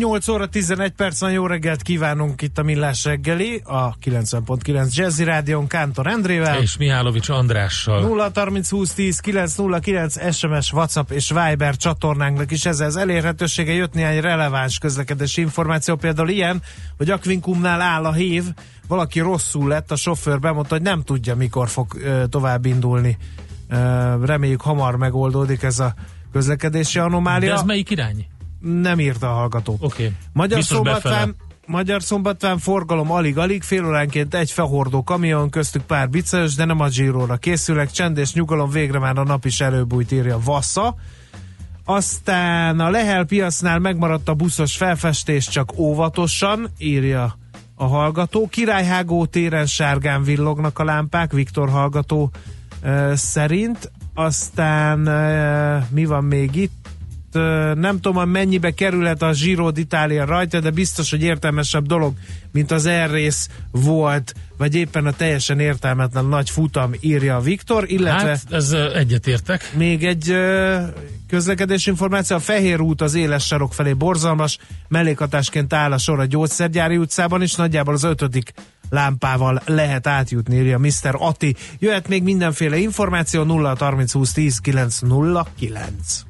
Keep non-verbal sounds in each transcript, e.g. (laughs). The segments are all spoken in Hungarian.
8 óra 11 perc jó reggelt kívánunk itt a Millás reggeli, a 90.9 Jazzy Rádion Kántor Endrével. És Mihálovics Andrással. 0 30 20 10 909 SMS, WhatsApp és Viber csatornánknak is ez az elérhetősége. Jött néhány releváns közlekedési információ, például ilyen, hogy Akvinkumnál áll a hív, valaki rosszul lett, a sofőr bemondta, hogy nem tudja, mikor fog ö, tovább indulni. Ö, reméljük hamar megoldódik ez a közlekedési anomália. De ez melyik irány? Nem írta a hallgató. Okay. Magyar Biztos szombatván, befele. Magyar szombatván forgalom alig-alig, fél óránként egy fehordó kamion, köztük pár bicajos, de nem a Giro-ra készülek. Csend és nyugalom, végre már a nap is előbújt, írja Vassa. Aztán a Lehel piacnál megmaradt a buszos felfestés, csak óvatosan, írja a hallgató. Királyhágó téren sárgán villognak a lámpák, Viktor hallgató uh, szerint. Aztán uh, mi van még itt? Nem tudom, mennyibe kerülhet a Giro d'Italia rajta, de biztos, hogy értelmesebb dolog, mint az R-rész volt, vagy éppen a teljesen értelmetlen nagy futam, írja a Viktor, illetve Hát, ez egyetértek. még egy ö, közlekedés információ, a Fehér út az éles sarok felé borzalmas, mellékhatásként áll a sor a gyógyszergyári utcában, és nagyjából az ötödik lámpával lehet átjutni, írja Mr. Ati. Jöhet még mindenféle információ 0 30 20 10 909.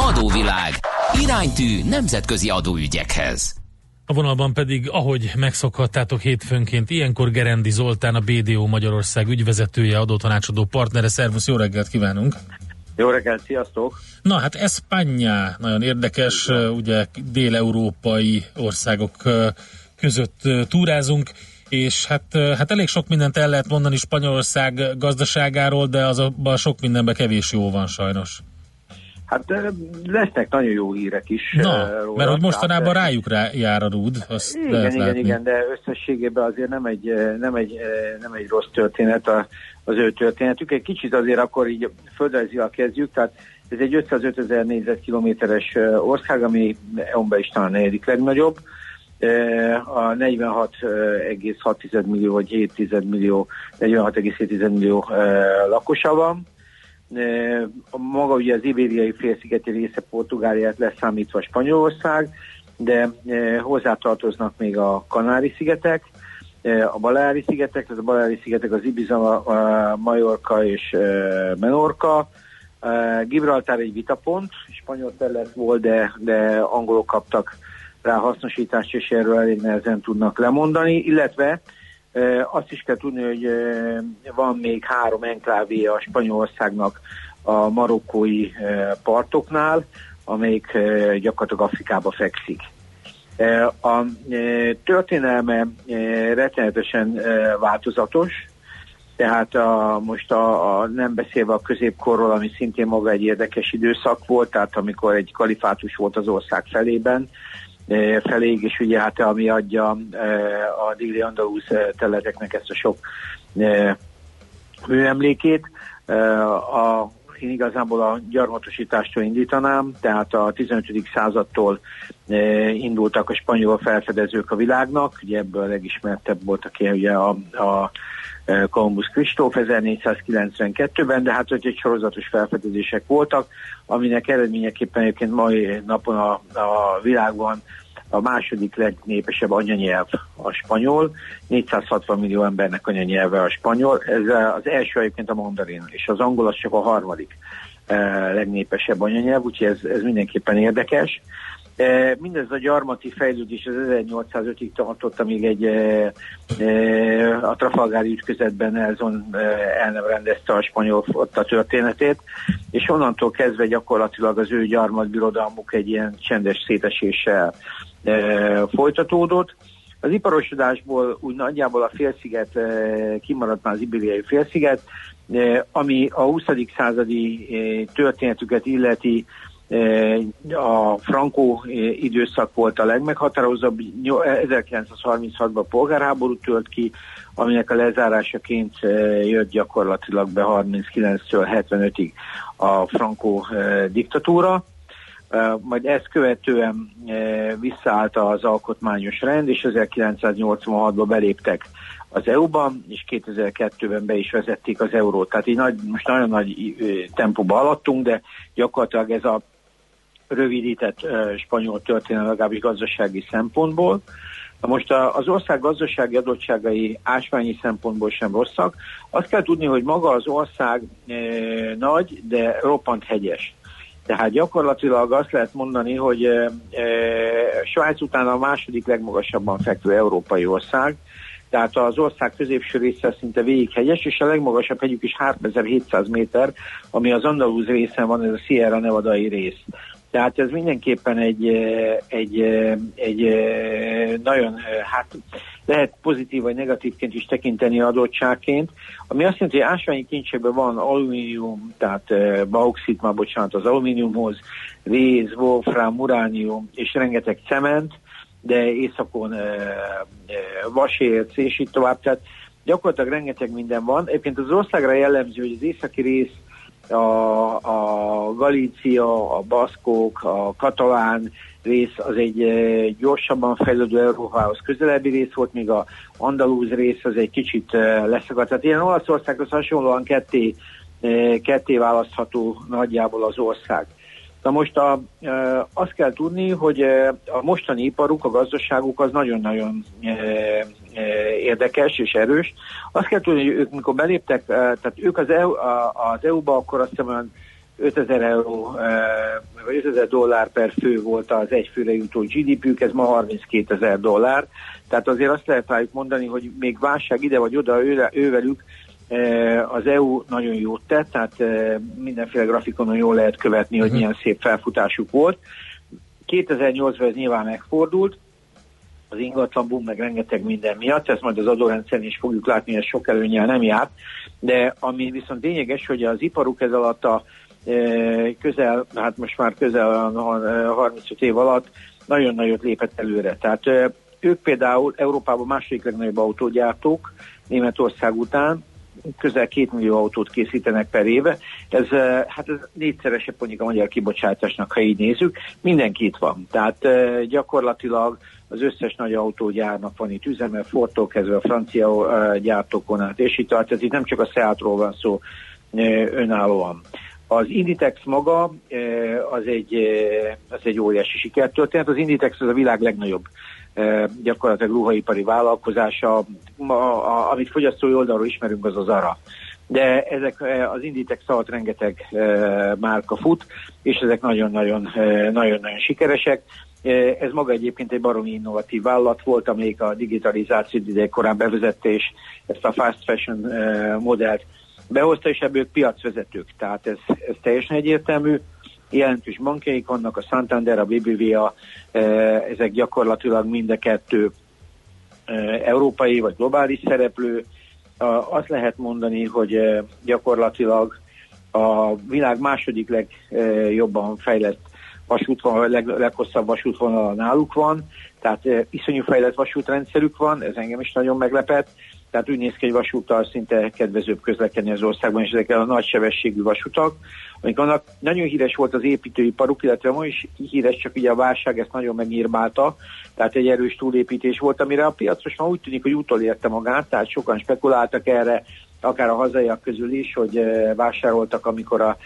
Adóvilág. Iránytű nemzetközi adóügyekhez. A vonalban pedig, ahogy megszokhattátok hétfőnként, ilyenkor Gerendi Zoltán, a BDO Magyarország ügyvezetője, adótanácsadó partnere. Szervusz, jó reggelt kívánunk! Jó reggelt, sziasztok! Na hát Espanya nagyon érdekes, uh, ugye dél-európai országok között túrázunk, és hát, hát elég sok mindent el lehet mondani Spanyolország gazdaságáról, de az abban sok mindenben kevés jó van sajnos. Hát lesznek nagyon jó hírek is. Na, róla, mert hogy mostanában tehát, rájuk rá, jár a rúd, azt Igen, lehet igen, látni. igen, de összességében azért nem egy, nem egy, nem egy rossz történet a, az ő történetük. Egy kicsit azért akkor így földrajzival kezdjük, tehát ez egy 505 ezer négyzetkilométeres ország, ami EU-ban is talán a negyedik legnagyobb. A 46,6 millió vagy 7 millió, 46,7 millió lakosa van. Maga ugye az ibériai félszigeti része Portugáliát leszámítva Spanyolország, de hozzátartoznak még a Kanári-szigetek, a Baleári-szigetek, tehát a Baleári-szigetek az Ibiza, Majorka és Menorka, Gibraltár egy vitapont, spanyol terület volt, de, de angolok kaptak rá hasznosítást, és erről elég nehezen tudnak lemondani, illetve Azt is kell tudni, hogy van még három enklávé a Spanyolországnak a marokkói partoknál, amelyik gyakorlatilag Afrikába fekszik. A történelme rettenetesen változatos, tehát a, most a, a, nem beszélve a középkorról, ami szintén maga egy érdekes időszak volt, tehát amikor egy kalifátus volt az ország felében, feléig, és ugye hát ami adja a déli andalusz e, területeknek ezt a sok műemlékét. A, én igazából a gyarmatosítástól indítanám, tehát a 15. századtól e, indultak a spanyol felfedezők a világnak, ugye ebből a legismertebb volt, aki ugye a, a e, Columbus Kristóf 1492-ben, de hát hogy egy sorozatos felfedezések voltak, aminek eredményeképpen egyébként mai napon a, a világban a második legnépesebb anyanyelv a spanyol, 460 millió embernek anyanyelve a spanyol, ez az első egyébként a mandarin, és az angol az csak a harmadik eh, legnépesebb anyanyelv, úgyhogy ez, ez mindenképpen érdekes. E, mindez a gyarmati fejlődés az 1805-ig tartott, amíg egy e, e, a Trafalgári ütközetben Nelson el nem rendezte a spanyol a történetét, és onnantól kezdve gyakorlatilag az ő gyarmatbirodalmuk egy ilyen csendes széteséssel folytatódott. Az iparosodásból úgy nagyjából a félsziget kimaradt már az ibériai félsziget, ami a 20. századi történetüket illeti, a Franco időszak volt a legmeghatározóbb, 1936-ban polgárháború tölt ki, aminek a lezárásaként jött gyakorlatilag be 39-től 75-ig a Franco diktatúra. Majd ezt követően visszaállt az alkotmányos rend, és 1986-ban beléptek az EU-ban, és 2002-ben be is vezették az eurót. Tehát így nagy, most nagyon nagy tempóba alattunk, de gyakorlatilag ez a rövidített spanyol történelem legalábbis gazdasági szempontból. Na most az ország gazdasági adottságai ásványi szempontból sem rosszak. Azt kell tudni, hogy maga az ország nagy, de roppant hegyes. Tehát gyakorlatilag azt lehet mondani, hogy e, e, Svájc után a második legmagasabban fekvő európai ország, tehát az ország középső része szinte végighegyes, és a legmagasabb hegyük is 3700 méter, ami az Andalúz részen van, ez a Sierra Nevadai rész. Tehát ez mindenképpen egy, egy, egy nagyon, hát lehet pozitív vagy negatívként is tekinteni adottságként, ami azt jelenti, hogy ásványi kincsekben van alumínium, tehát bauxit, már bocsánat, az alumíniumhoz, réz, wolfram, uránium és rengeteg cement, de északon vasérc és így tovább, tehát gyakorlatilag rengeteg minden van. Egyébként az országra jellemző, hogy az északi rész a, a Galícia, a Baszkók, a Katalán rész az egy gyorsabban fejlődő Európához közelebbi rész volt, míg a Andalúz rész az egy kicsit leszakadt. Tehát ilyen Olaszországhoz hasonlóan ketté, ketté választható nagyjából az ország. Na most a, azt kell tudni, hogy a mostani iparuk, a gazdaságuk az nagyon-nagyon érdekes és erős. Azt kell tudni, hogy ők mikor beléptek, tehát ők az, EU, az EU-ba akkor azt hiszem 5000 euró, vagy 5000 dollár per fő volt az egyfőre jutó GDP-ük, ez ma 32 ezer dollár. Tehát azért azt lehet rájuk mondani, hogy még válság ide vagy oda ővelük az EU nagyon jót tett, tehát mindenféle grafikonon jól lehet követni, hogy mhm. milyen szép felfutásuk volt. 2008-ban ez nyilván megfordult, az ingatlan boom, meg rengeteg minden miatt, ezt majd az adórendszerén is fogjuk látni, hogy ez sok előnyel nem járt, de ami viszont lényeges, hogy az iparuk ez alatt a közel, hát most már közel 35 év alatt nagyon nagyot lépett előre. Tehát ők például Európában második legnagyobb autógyártók, Németország után, közel két millió autót készítenek per éve. Ez, hát ez négyszeresebb mondjuk a magyar kibocsátásnak, ha így nézzük. Mindenki itt van. Tehát eh, gyakorlatilag az összes nagy autógyárnak van itt üzeme, Fordtól kezdve a francia gyártókon át, és itt. Ez itt nem csak a Seatról van szó önállóan. Az Inditex maga az egy, az egy óriási sikertörténet. Az Inditex az a világ legnagyobb gyakorlatilag ruhaipari vállalkozása, amit fogyasztói oldalról ismerünk, az az ARA. De ezek az Inditex alatt rengeteg márka fut, és ezek nagyon-nagyon nagyon-nagyon sikeresek. Ez maga egyébként egy baromi innovatív vállalat volt, amelyik a digitalizáció ide korán bevezette, és ezt a fast fashion modellt behozta, és ebből piacvezetők. Tehát ez, ez teljesen egyértelmű jelentős bankjaik vannak, a Santander, a BBVA, e, ezek gyakorlatilag mind a kettő e, európai vagy globális szereplő. Azt lehet mondani, hogy e, gyakorlatilag a világ második legjobban fejlett vasútvonal, leg, leghosszabb vasútvonal náluk van, tehát iszonyú fejlett vasútrendszerük van, ez engem is nagyon meglepett, tehát úgy néz ki, hogy vasúttal szinte kedvezőbb közlekedni az országban, és ezek a nagy sebességű vasutak, amik annak nagyon híres volt az építőiparuk, illetve ma is híres, csak ugye a válság ezt nagyon megírmálta, tehát egy erős túlépítés volt, amire a piac most már úgy tűnik, hogy utolérte magát, tehát sokan spekuláltak erre, akár a hazaiak közül is, hogy vásároltak, amikor a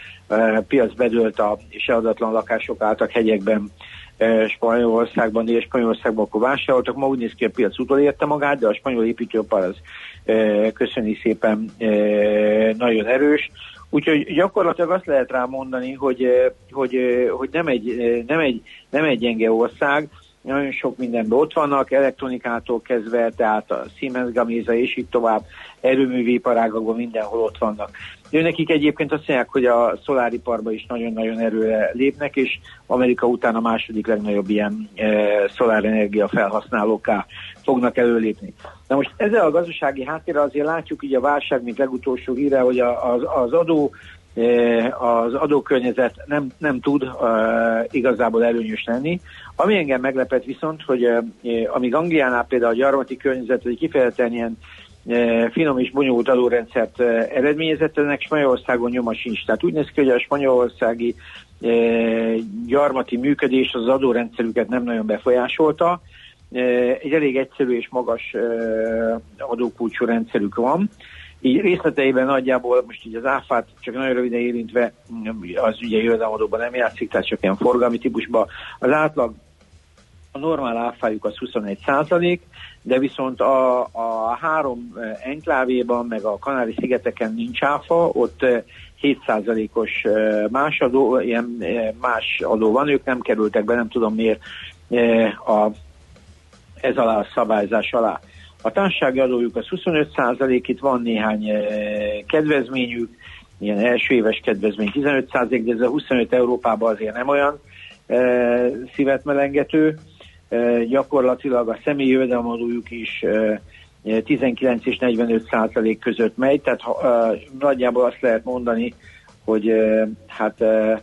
piac bedőlt, a, és eladatlan lakások álltak hegyekben Spanyolországban, és Spanyolországban akkor vásároltak. Ma úgy néz ki, a piac utolérte magát, de a spanyol építőipar az köszöni szépen nagyon erős. Úgyhogy gyakorlatilag azt lehet rá mondani, hogy, hogy, hogy nem, egy, nem, egy, nem egy gyenge ország, nagyon sok mindenben ott vannak, elektronikától kezdve, tehát a Siemens Gamesa és így tovább, erőművéparágakban mindenhol ott vannak. Ő nekik egyébként azt mondják, hogy a szoláriparba is nagyon-nagyon erőre lépnek, és Amerika után a második legnagyobb ilyen e, szolárenergia felhasználóká fognak előlépni. Na most ezzel a gazdasági háttérrel azért látjuk így a válság, mint legutolsó híre, hogy az, az adó e, az adókörnyezet nem, nem tud uh, igazából előnyös lenni. Ami engem meglepett viszont, hogy uh, amíg Angliánál például a gyarmati környezet egy kifejezetten ilyen finom és bonyolult adórendszert uh, eredményezett, ennek Spanyolországon nyoma sincs. Tehát úgy néz ki, hogy a spanyolországi uh, gyarmati működés az adórendszerüket nem nagyon befolyásolta, egy elég egyszerű és magas adókulcsú rendszerük van. Így részleteiben nagyjából most így az áfát csak nagyon röviden érintve, az ugye jövedelmadóban nem játszik, tehát csak ilyen forgalmi típusban. Az átlag a normál áfájuk az 21 százalék, de viszont a, a három enklávéban, meg a Kanári-szigeteken nincs áfa, ott 7 százalékos más adó, ilyen más adó van, ők nem kerültek be, nem tudom miért a ez alá a szabályzás alá. A társasági adójuk az 25 százalék, itt van néhány kedvezményük, ilyen első éves kedvezmény 15 százalék, de ez a 25 Európában azért nem olyan e, szívet melengető. Gyakorlatilag a személyi jövedelemadójuk is e, 19 és 45 százalék között megy, tehát nagyjából azt lehet mondani, hogy hát e,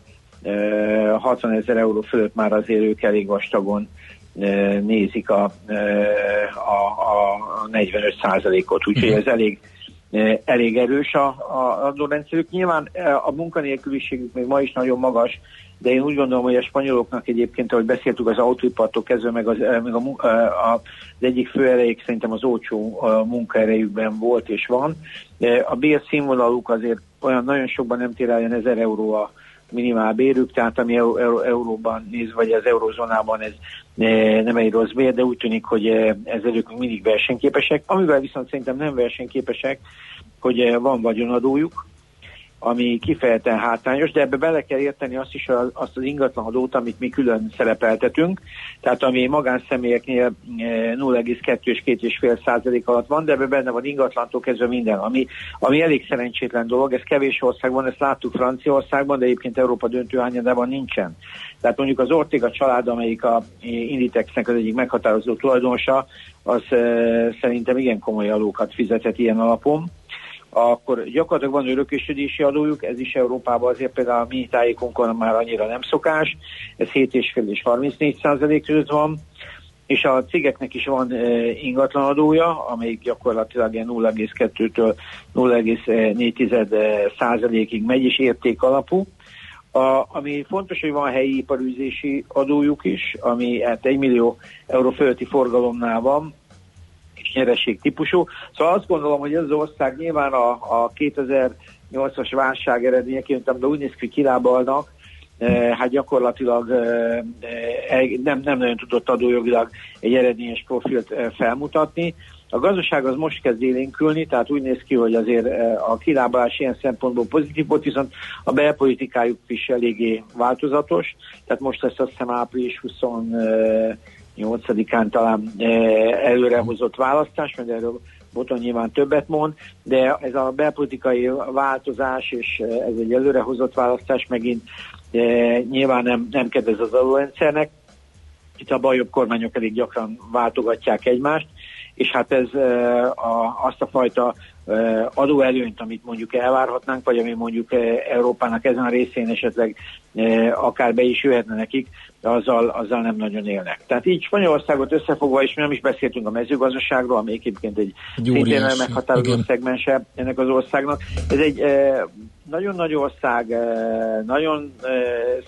60 ezer euró fölött már azért ők elég vastagon nézik a, a, a 45 százalékot, úgyhogy mhm. ez elég, elég erős a, a adórendszerük. Nyilván a munkanélküliségük még ma is nagyon magas, de én úgy gondolom, hogy a spanyoloknak egyébként, ahogy beszéltük az autóipartól kezdve, meg az, meg a, a, az egyik fő erejék szerintem az olcsó munkaerejükben volt és van. A bérszínvonaluk azért olyan nagyon sokban nem tér el 1000 euró a, minimál bérük, tehát ami euró, euró, euróban néz, vagy az eurozónában ez nem egy rossz bér, de úgy tűnik, hogy e, ezzel ők mindig versenyképesek. Amivel viszont szerintem nem versenyképesek, hogy van vagyonadójuk, ami kifejezetten hátrányos, de ebbe bele kell érteni azt is, azt az ingatlanadót, amit mi külön szerepeltetünk, tehát ami magánszemélyeknél 0,2 eh, és 2,5 százalék alatt van, de ebbe benne van ingatlantól kezdve minden, ami, ami elég szerencsétlen dolog, ez kevés országban, ezt láttuk Franciaországban, de egyébként Európa döntőhányadában nincsen. Tehát mondjuk az Ortega család, amelyik a Inditexnek az egyik meghatározó tulajdonosa, az e, szerintem igen komoly alókat fizetett ilyen alapon akkor gyakorlatilag van örökösödési adójuk, ez is Európában azért például a mi tájékonkon már annyira nem szokás, ez 7,5 és 34 százalék között van, és a cégeknek is van e, ingatlan adója, amelyik gyakorlatilag 0,2-től 0,4 százalékig megy, és érték alapú. A, ami fontos, hogy van helyi iparűzési adójuk is, ami hát 1 millió euró fölötti forgalomnál van, nyereség típusú. Szóval azt gondolom, hogy ez az ország nyilván a, a 2008-as válság eredményeként, de úgy néz ki, kilábalnak, e, hát gyakorlatilag e, e, nem, nem nagyon tudott adójogilag egy eredményes profilt felmutatni. A gazdaság az most kezd élénkülni, tehát úgy néz ki, hogy azért a kilábalás ilyen szempontból pozitív volt, viszont a belpolitikájuk is eléggé változatos. Tehát most lesz azt hiszem április 20 8-án talán e, előrehozott választás, mert erről Boton nyilván többet mond, de ez a belpolitikai változás, és e, ez egy előrehozott választás megint e, nyilván nem, nem kedvez az adórendszernek. Itt a baljobb kormányok elég gyakran váltogatják egymást, és hát ez a, azt a fajta adóelőnyt, amit mondjuk elvárhatnánk, vagy ami mondjuk Európának ezen a részén esetleg akár be is jöhetne nekik, azzal, azzal nem nagyon élnek. Tehát így Spanyolországot összefogva, és mi nem is beszéltünk a mezőgazdaságról, ami egyébként egy szintén meghatározó szegmense ennek az országnak. Ez egy nagyon nagy ország, nagyon,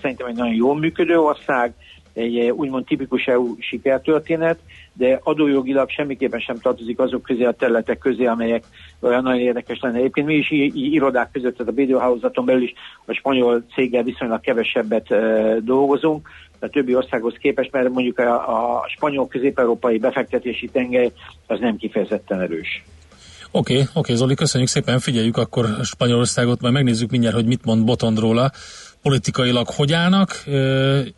szerintem egy nagyon jól működő ország, egy úgymond tipikus EU sikertörténet, de adójogilag semmiképpen sem tartozik azok közé a területek közé, amelyek olyan nagyon érdekes lenne. Egyébként mi is irodák között, tehát a védőhálózaton belül is a spanyol céggel viszonylag kevesebbet e, dolgozunk, a többi országhoz képest, mert mondjuk a, a spanyol közép-európai befektetési tengely az nem kifejezetten erős. Oké, okay, oké, okay, Zoli, köszönjük szépen, figyeljük akkor Spanyolországot, majd megnézzük mindjárt, hogy mit mond Botond róla, politikailag hogy állnak,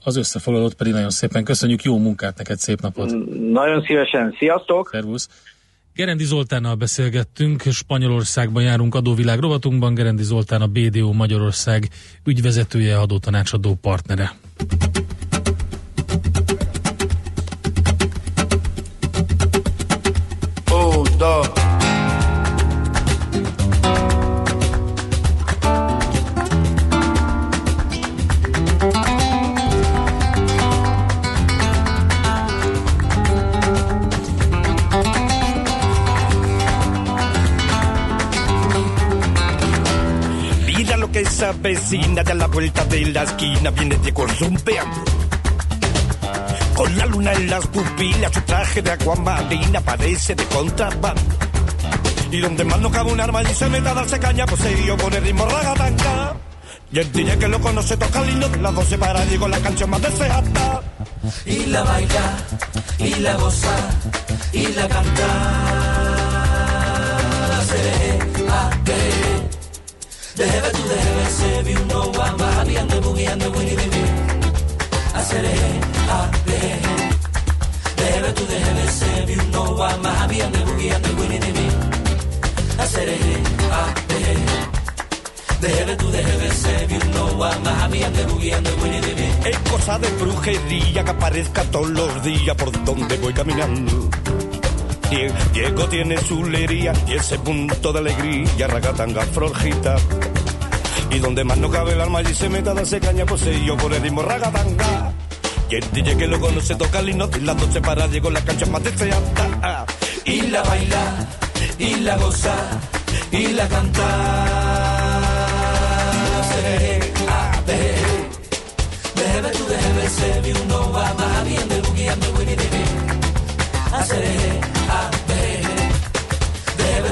az összefoglalót pedig nagyon szépen köszönjük, jó munkát neked, szép napot! Nagyon szívesen, sziasztok! Szervusz! Gerendi Zoltánnal beszélgettünk, Spanyolországban járunk adóvilág rovatunkban, Gerendi Zoltán a BDO Magyarország ügyvezetője, adótanácsadó partnere. Vecina de la vuelta de la esquina viene de zumpeando. Con la luna en las pupilas, su traje de aguamarina parece de contrabando. Y donde más no cabe un arma y se meta a darse caña, pues se dio con el ritmo ragatanga. Y el DJ que lo conoce toca lindo, las dos se para, digo la canción más deseada. Y la baila, y la goza, y la canta. Se, a, Dehebe tu dehebe se vi un no one Bahabi and the boogie and the winnie baby I said hey, ah, hey, hey Dehebe tu dehebe se vi un no one Bahabi and the boogie and the winnie baby I hey, ah, hey, hey Dehebe tu dehebe se vi un no one Bahabi and the boogie and the winnie Es cosa de brujería que aparezca todos los días por donde voy caminando Diego tiene su lería y ese punto de alegría, ragatanga florjita. Y donde más no cabe el alma y se meta darse caña, pues yo por el ritmo ragatanga. Y el DJ que lo conoce toca el y las se para, llegó la cancha más deseada. Y la baila, y la goza, y la canta. Bebe tu debe ser mi uno va más bien de boogie and the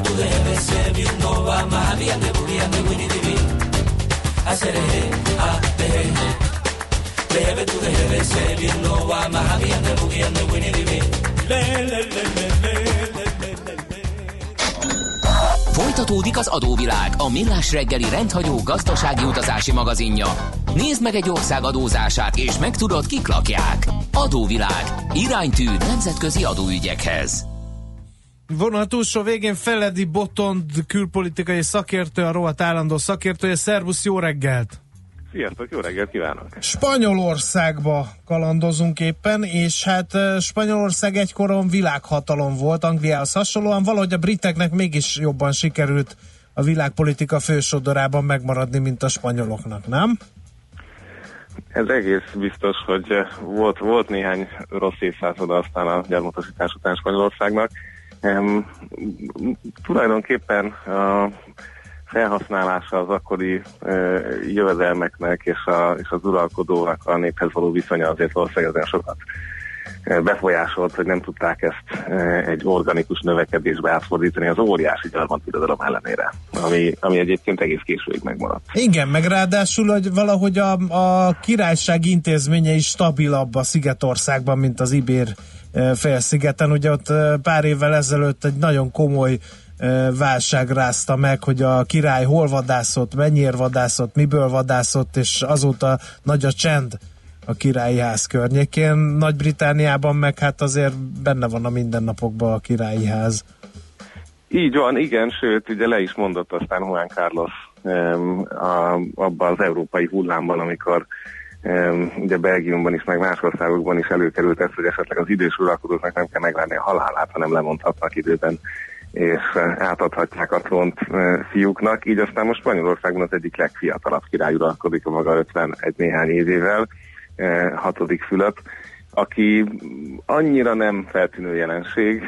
winnie Hacer debe, tú debes ser mi uno va más bien de boogie and the winnie divi. Hacer a Debe, tú debes ser mi uno va más bien de boogie and the winnie divi. Le, le, le, le, le, le, le, le. Folytatódik az adóvilág, a millás reggeli rendhagyó gazdasági utazási magazinja. Nézd meg egy ország adózását, és megtudod, kik lakják. Adóvilág. Iránytű nemzetközi adóügyekhez. Vonal túlsó végén Feledi Botond külpolitikai szakértő, a rohadt állandó szakértője. Szervusz, jó reggelt! Sziasztok, jó reggelt kívánok! Spanyolországba kalandozunk éppen, és hát Spanyolország egykoron világhatalom volt Angliához hasonlóan, valahogy a briteknek mégis jobban sikerült a világpolitika fősodorában megmaradni, mint a spanyoloknak, nem? Ez egész biztos, hogy volt, volt néhány rossz évszázad aztán a gyarmatosítás után Spanyolországnak, Um, tulajdonképpen a felhasználása az akkori uh, jövedelmeknek és, a, és az uralkodónak a néphez való viszonya azért valószínűleg sokat befolyásolt, hogy nem tudták ezt egy organikus növekedésbe átfordítani az óriási gyarmatirodalom ellenére, ami, ami egyébként egész későig megmaradt. Igen, meg ráadásul, hogy valahogy a, a királyság intézménye is stabilabb a Szigetországban, mint az Ibér félszigeten. Ugye ott pár évvel ezelőtt egy nagyon komoly válság rázta meg, hogy a király hol vadászott, mennyire vadászott, miből vadászott, és azóta nagy a csend a királyi ház környékén. Nagy-Britániában meg hát azért benne van a mindennapokban a királyi ház. Így van, igen, sőt, ugye le is mondott aztán Juan Carlos um, a, abban az európai hullámban, amikor ugye Belgiumban is, meg más országokban is előkerült ez, hogy esetleg az idős uralkodóknak nem kell megvárni a halálát, hanem lemondhatnak időben és eh, átadhatják a trónt eh, fiúknak. Így aztán most Spanyolországban az egyik legfiatalabb király uralkodik a maga 51 néhány évével, hatodik Fülöp, aki annyira nem feltűnő jelenség,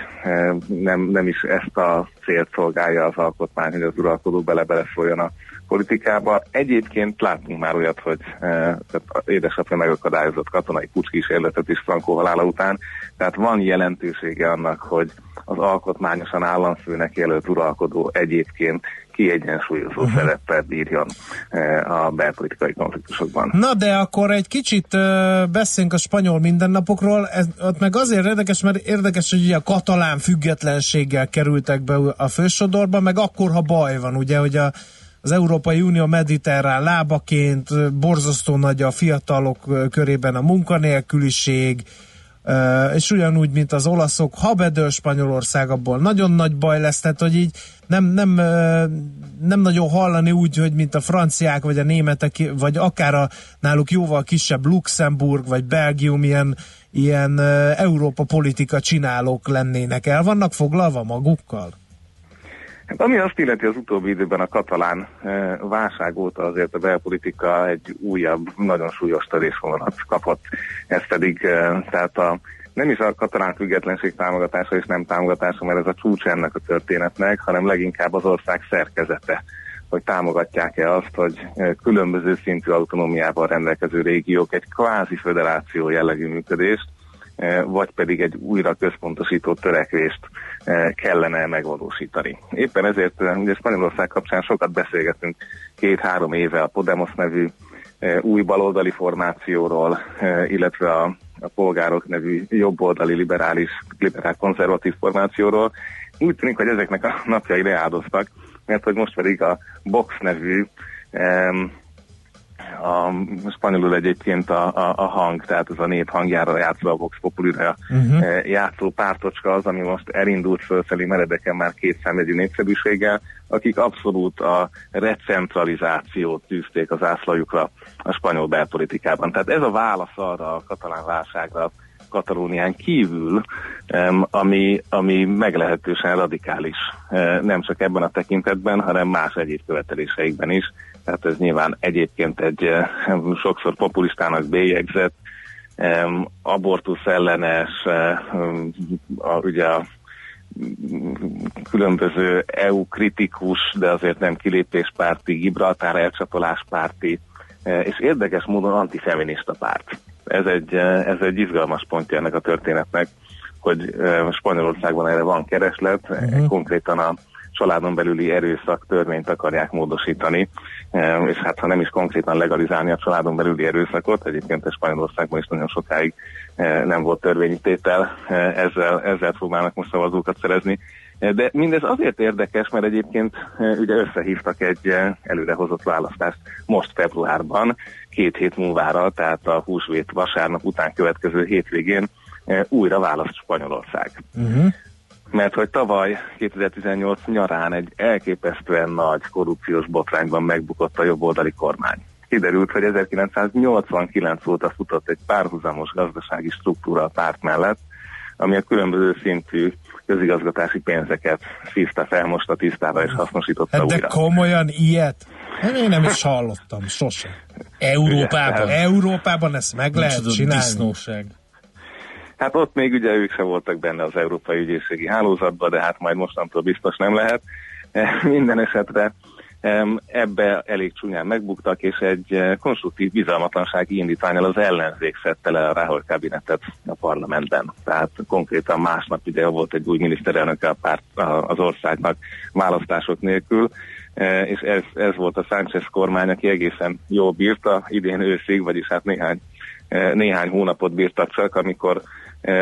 nem, nem is ezt a célt szolgálja az alkotmány, hogy az uralkodó bele-bele szóljon a politikába. Egyébként látunk már olyat, hogy e, édesapja megakadályozott katonai pucskísérletet is Frankó halála után, tehát van jelentősége annak, hogy az alkotmányosan államfőnek jelölt uralkodó egyébként kiegyensúlyozó uh-huh. szereppel bírjon e, a belpolitikai konfliktusokban. Na de akkor egy kicsit uh, beszéljünk a spanyol mindennapokról, ez, ott meg azért érdekes, mert érdekes, hogy ugye a katalán függetlenséggel kerültek be a fősodorba, meg akkor, ha baj van, ugye, hogy a, az Európai Unió mediterrán lábaként borzasztó nagy a fiatalok körében a munkanélküliség, és ugyanúgy, mint az olaszok, ha bedől Spanyolország, abból nagyon nagy baj lesz, tehát hogy így nem, nem, nem nagyon hallani úgy, hogy mint a franciák, vagy a németek, vagy akár a náluk jóval kisebb Luxemburg, vagy Belgium ilyen, ilyen Európa politika csinálók lennének. El vannak foglalva magukkal? Hát ami azt illeti az utóbbi időben a katalán válság óta azért a belpolitika egy újabb, nagyon súlyos törésvonalat kapott. Ez pedig tehát a nem is a katalán függetlenség támogatása és nem támogatása, mert ez a csúcs ennek a történetnek, hanem leginkább az ország szerkezete hogy támogatják-e azt, hogy különböző szintű autonómiával rendelkező régiók egy kvázi föderáció jellegű működést, vagy pedig egy újra központosító törekvést kellene megvalósítani. Éppen ezért ugye Spanyolország kapcsán sokat beszélgetünk két-három éve a Podemos nevű új baloldali formációról, illetve a a polgárok nevű jobboldali liberális, liberál konzervatív formációról. Úgy tűnik, hogy ezeknek a napjai leáldoztak, mert hogy most pedig a Box nevű a spanyolul egyébként a, a, a hang, tehát ez a nép hangjára játszó, a Vox Populira uh-huh. játszó pártocska az, ami most elindult fölfelé meredeken már két számjegyű népszerűséggel, akik abszolút a recentralizációt tűzték az ászlajukra a spanyol belpolitikában. Tehát ez a válasz arra a katalán válságra, Katalónián kívül, ami, ami meglehetősen radikális, eh, nem csak ebben a tekintetben, hanem más egyéb követeléseikben is. Tehát ez nyilván egyébként egy eh, sokszor populistának bélyegzett, abortusz ellenes, eh, a, ugye a különböző EU kritikus, de azért nem kilépéspárti, Gibraltár elcsatoláspárti, és érdekes módon antifeminista párt. Ez egy, ez egy izgalmas pontja ennek a történetnek, hogy Spanyolországban erre van kereslet, uh-huh. konkrétan a családon belüli erőszak törvényt akarják módosítani, és hát ha nem is konkrétan legalizálni a családon belüli erőszakot, egyébként a Spanyolországban is nagyon sokáig nem volt törvényítétel, ezzel, ezzel próbálnak most szavazókat szerezni. De mindez azért érdekes, mert egyébként ugye összehívtak egy előrehozott választást most februárban, két hét múlvára, tehát a húsvét vasárnap után következő hétvégén újra választ Spanyolország. Uh-huh mert hogy tavaly 2018 nyarán egy elképesztően nagy korrupciós botrányban megbukott a jobboldali kormány. Kiderült, hogy 1989 óta futott egy párhuzamos gazdasági struktúra a párt mellett, ami a különböző szintű közigazgatási pénzeket szívta fel most a tisztába és hasznosította hát de újra. komolyan ilyet? Hát én nem is hallottam, sose. Európában? Ugye, Európában ezt meg lehet csinálni? Disznóság. Hát ott még ugye ők se voltak benne az Európai Ügyészségi Hálózatban, de hát majd mostantól biztos nem lehet. E, minden esetre ebbe elég csúnyán megbuktak, és egy e, konstruktív bizalmatlansági indítványal az ellenzék szedte le a Ráhol kabinetet a parlamentben. Tehát konkrétan másnap ugye volt egy új miniszterelnök a párt az országnak választások nélkül, e, és ez, ez volt a Sánchez kormány, aki egészen jól bírta idén őszig, vagyis hát néhány, néhány hónapot bírtak csak, amikor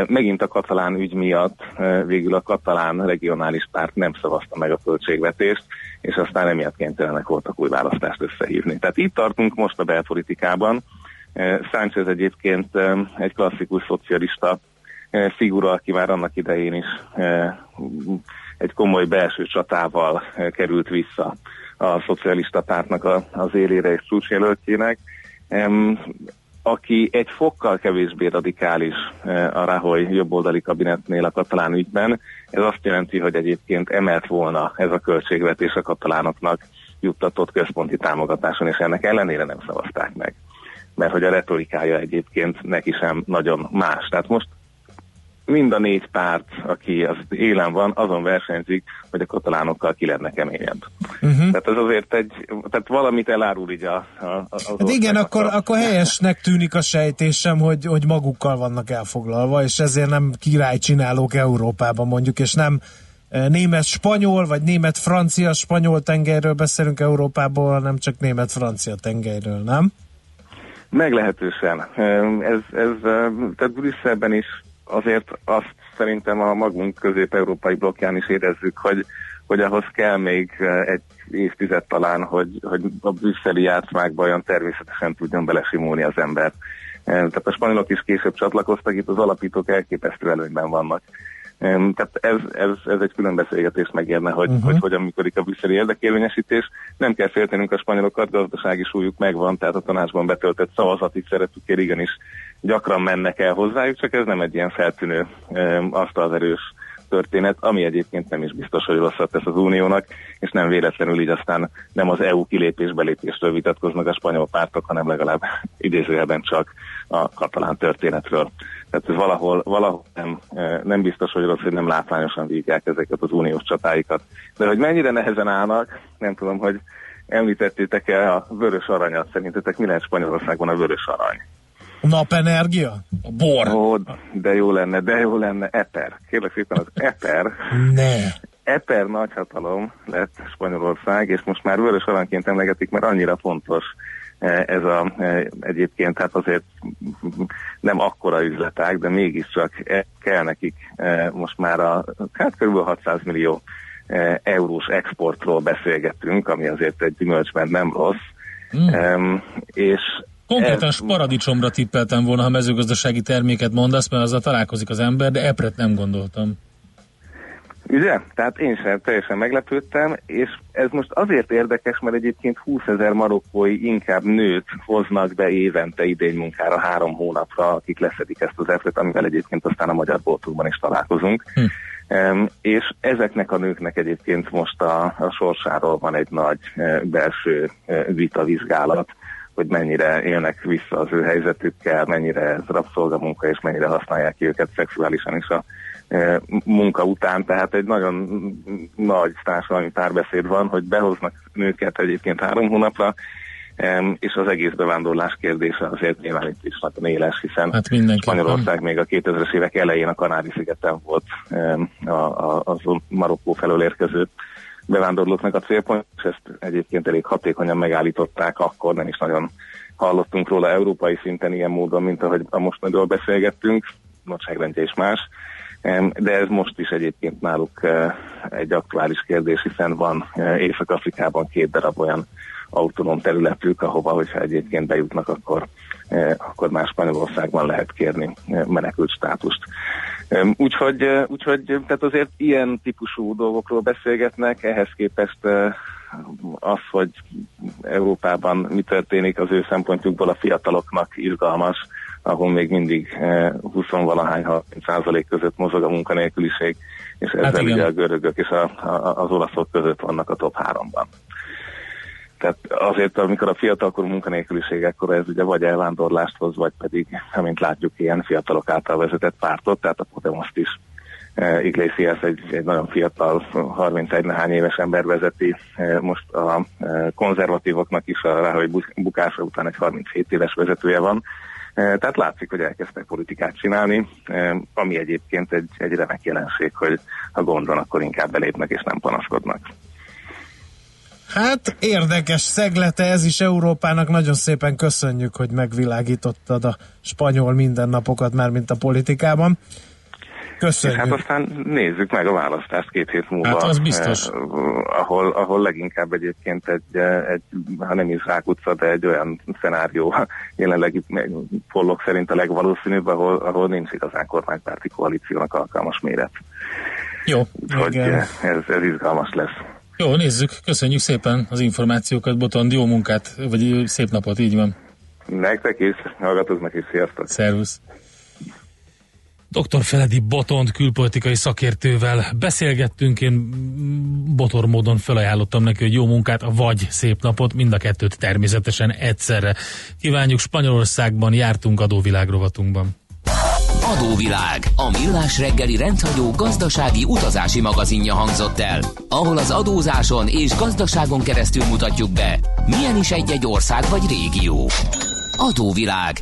Megint a katalán ügy miatt végül a katalán regionális párt nem szavazta meg a költségvetést, és aztán emiatt kénytelenek voltak új választást összehívni. Tehát itt tartunk most a belpolitikában. Sánchez egyébként egy klasszikus szocialista figura, aki már annak idején is egy komoly belső csatával került vissza a szocialista pártnak az élére és csúcsjelöltjének aki egy fokkal kevésbé radikális eh, a Rahoy jobboldali kabinetnél a katalán ügyben. Ez azt jelenti, hogy egyébként emelt volna ez a költségvetés a katalánoknak juttatott központi támogatáson, és ennek ellenére nem szavazták meg. Mert hogy a retorikája egyébként neki sem nagyon más. Tehát most mind a négy párt, aki az élen van, azon versenyzik, hogy a katalánokkal ki lenne keményebb. Uh-huh. Tehát ez azért egy, tehát valamit elárul így a, a, az hát igen, akkor, akkor helyesnek tűnik a sejtésem, hogy, hogy magukkal vannak elfoglalva, és ezért nem királycsinálók Európában mondjuk, és nem e, német-spanyol, vagy német-francia-spanyol tengelyről beszélünk Európából, hanem csak német-francia tengelyről, nem? Meglehetősen. Ez, ez, tehát Brüsszelben is azért azt szerintem a magunk közép-európai blokkján is érezzük, hogy, hogy ahhoz kell még egy évtized talán, hogy, hogy a brüsszeli játszmákba olyan természetesen tudjon belesimulni az ember. Tehát a spanyolok is később csatlakoztak, itt az alapítók elképesztő előnyben vannak. Tehát ez, ez, ez egy külön beszélgetés megérne, hogy, uh-huh. hogy hogyan működik a brüsszeli érdekérvényesítés. Nem kell féltenünk a spanyolokat, gazdasági súlyuk megvan, tehát a tanácsban betöltött szavazati szerepükért igenis gyakran mennek el hozzájuk, csak ez nem egy ilyen feltűnő erős történet, ami egyébként nem is biztos, hogy rosszat tesz az uniónak, és nem véletlenül így aztán nem az EU kilépés-belépésről vitatkoznak a spanyol pártok, hanem legalább (laughs) idézőjelben csak a katalán történetről. Tehát valahol, valahol nem, e, nem biztos, hogy rossz, hogy nem látványosan vívják ezeket az uniós csatáikat. De hogy mennyire nehezen állnak, nem tudom, hogy említettétek-e a vörös aranyat, szerintetek mi lehet Spanyolországban a vörös arany? Napenergia? A bor. Ó, de jó lenne, de jó lenne. Eper. Kérlek szépen az Eper. Ne. Eper nagyhatalom lett Spanyolország, és most már vörös aranyként emlegetik, mert annyira fontos e, ez a e, egyébként hát azért nem akkora üzletág, de mégiscsak e, kell nekik most már a hát kb. 600 millió eurós exportról beszélgetünk, ami azért egy gyümölcsben nem rossz. Mm. és Konkrétan paradicsomra tippeltem volna, ha mezőgazdasági terméket mondasz, mert azzal találkozik az ember, de epret nem gondoltam. Ugye? Tehát én sem teljesen meglepődtem, és ez most azért érdekes, mert egyébként 20 ezer marokkói inkább nőt hoznak be évente idény munkára három hónapra, akik leszedik ezt az epret, amivel egyébként aztán a magyar boltokban is találkozunk. Hm. Um, és ezeknek a nőknek egyébként most a, a sorsáról van egy nagy uh, belső uh, vitavizsgálat, hogy mennyire élnek vissza az ő helyzetükkel, mennyire ez rabszolgamunka, és mennyire használják ki őket szexuálisan is a e, munka után, tehát egy nagyon nagy társadalmi párbeszéd van, hogy behoznak nőket egyébként három hónapra, és az egész bevándorlás kérdése azért nyilván itt is nagyon éles, hiszen hát Spanyolország még a 2000-es évek elején a Kanári-szigeten volt a, a, az Marokkó felől érkező bevándorlóknak a célpont, és ezt egyébként elég hatékonyan megállították, akkor nem is nagyon hallottunk róla európai szinten ilyen módon, mint ahogy a mostanról beszélgettünk, nagyságrendje is más, de ez most is egyébként náluk eh, egy aktuális kérdés, hiszen van eh, Észak-Afrikában két darab olyan autonóm területük, ahova, hogyha egyébként bejutnak, akkor, eh, akkor más Spanyolországban lehet kérni menekült státust. Úgyhogy, úgyhogy tehát azért ilyen típusú dolgokról beszélgetnek, ehhez képest az, hogy Európában mi történik az ő szempontjukból a fiataloknak izgalmas, ahol még mindig 20-valahány százalék között mozog a munkanélküliség, és hát ezzel hát ugye a görögök és a, a, az olaszok között vannak a top háromban. Tehát azért, amikor a fiatalkorú munkanélküliség, akkor ez ugye vagy elvándorlást hoz, vagy pedig, amint látjuk, ilyen fiatalok által vezetett pártot, tehát a Podemos is e, Iglesias egy, egy nagyon fiatal, 31 nehány éves ember vezeti, e, most a e, konzervatívoknak is a ráhely bukása után egy 37 éves vezetője van, tehát látszik, hogy elkezdtek politikát csinálni, e, ami egyébként egy, egy remek jelenség, hogy ha gond van, akkor inkább belépnek és nem panaszkodnak. Hát érdekes szeglete ez is Európának. Nagyon szépen köszönjük, hogy megvilágítottad a spanyol mindennapokat már, mint a politikában. Köszönjük. És hát aztán nézzük meg a választást két hét múlva. Hát az biztos. Eh, ahol, ahol leginkább egyébként egy, eh, egy, ha nem is utca, de egy olyan szenárió (laughs) jelenlegi pollok szerint a legvalószínűbb, ahol, ahol nincs igazán kormánypárti koalíciónak alkalmas méret. Jó. Hogy ez, ez izgalmas lesz. Jó, nézzük. Köszönjük szépen az információkat, Botond. Jó munkát, vagy szép napot, így van. Nektek is, hallgatóknak is, sziasztok. Szervusz. Dr. Feledi Botond külpolitikai szakértővel beszélgettünk, én botor módon felajánlottam neki, hogy jó munkát, vagy szép napot, mind a kettőt természetesen egyszerre. Kívánjuk Spanyolországban, jártunk adóvilágrovatunkban. Adóvilág, a millás reggeli rendhagyó gazdasági utazási magazinja hangzott el, ahol az adózáson és gazdaságon keresztül mutatjuk be, milyen is egy-egy ország vagy régió. Adóvilág,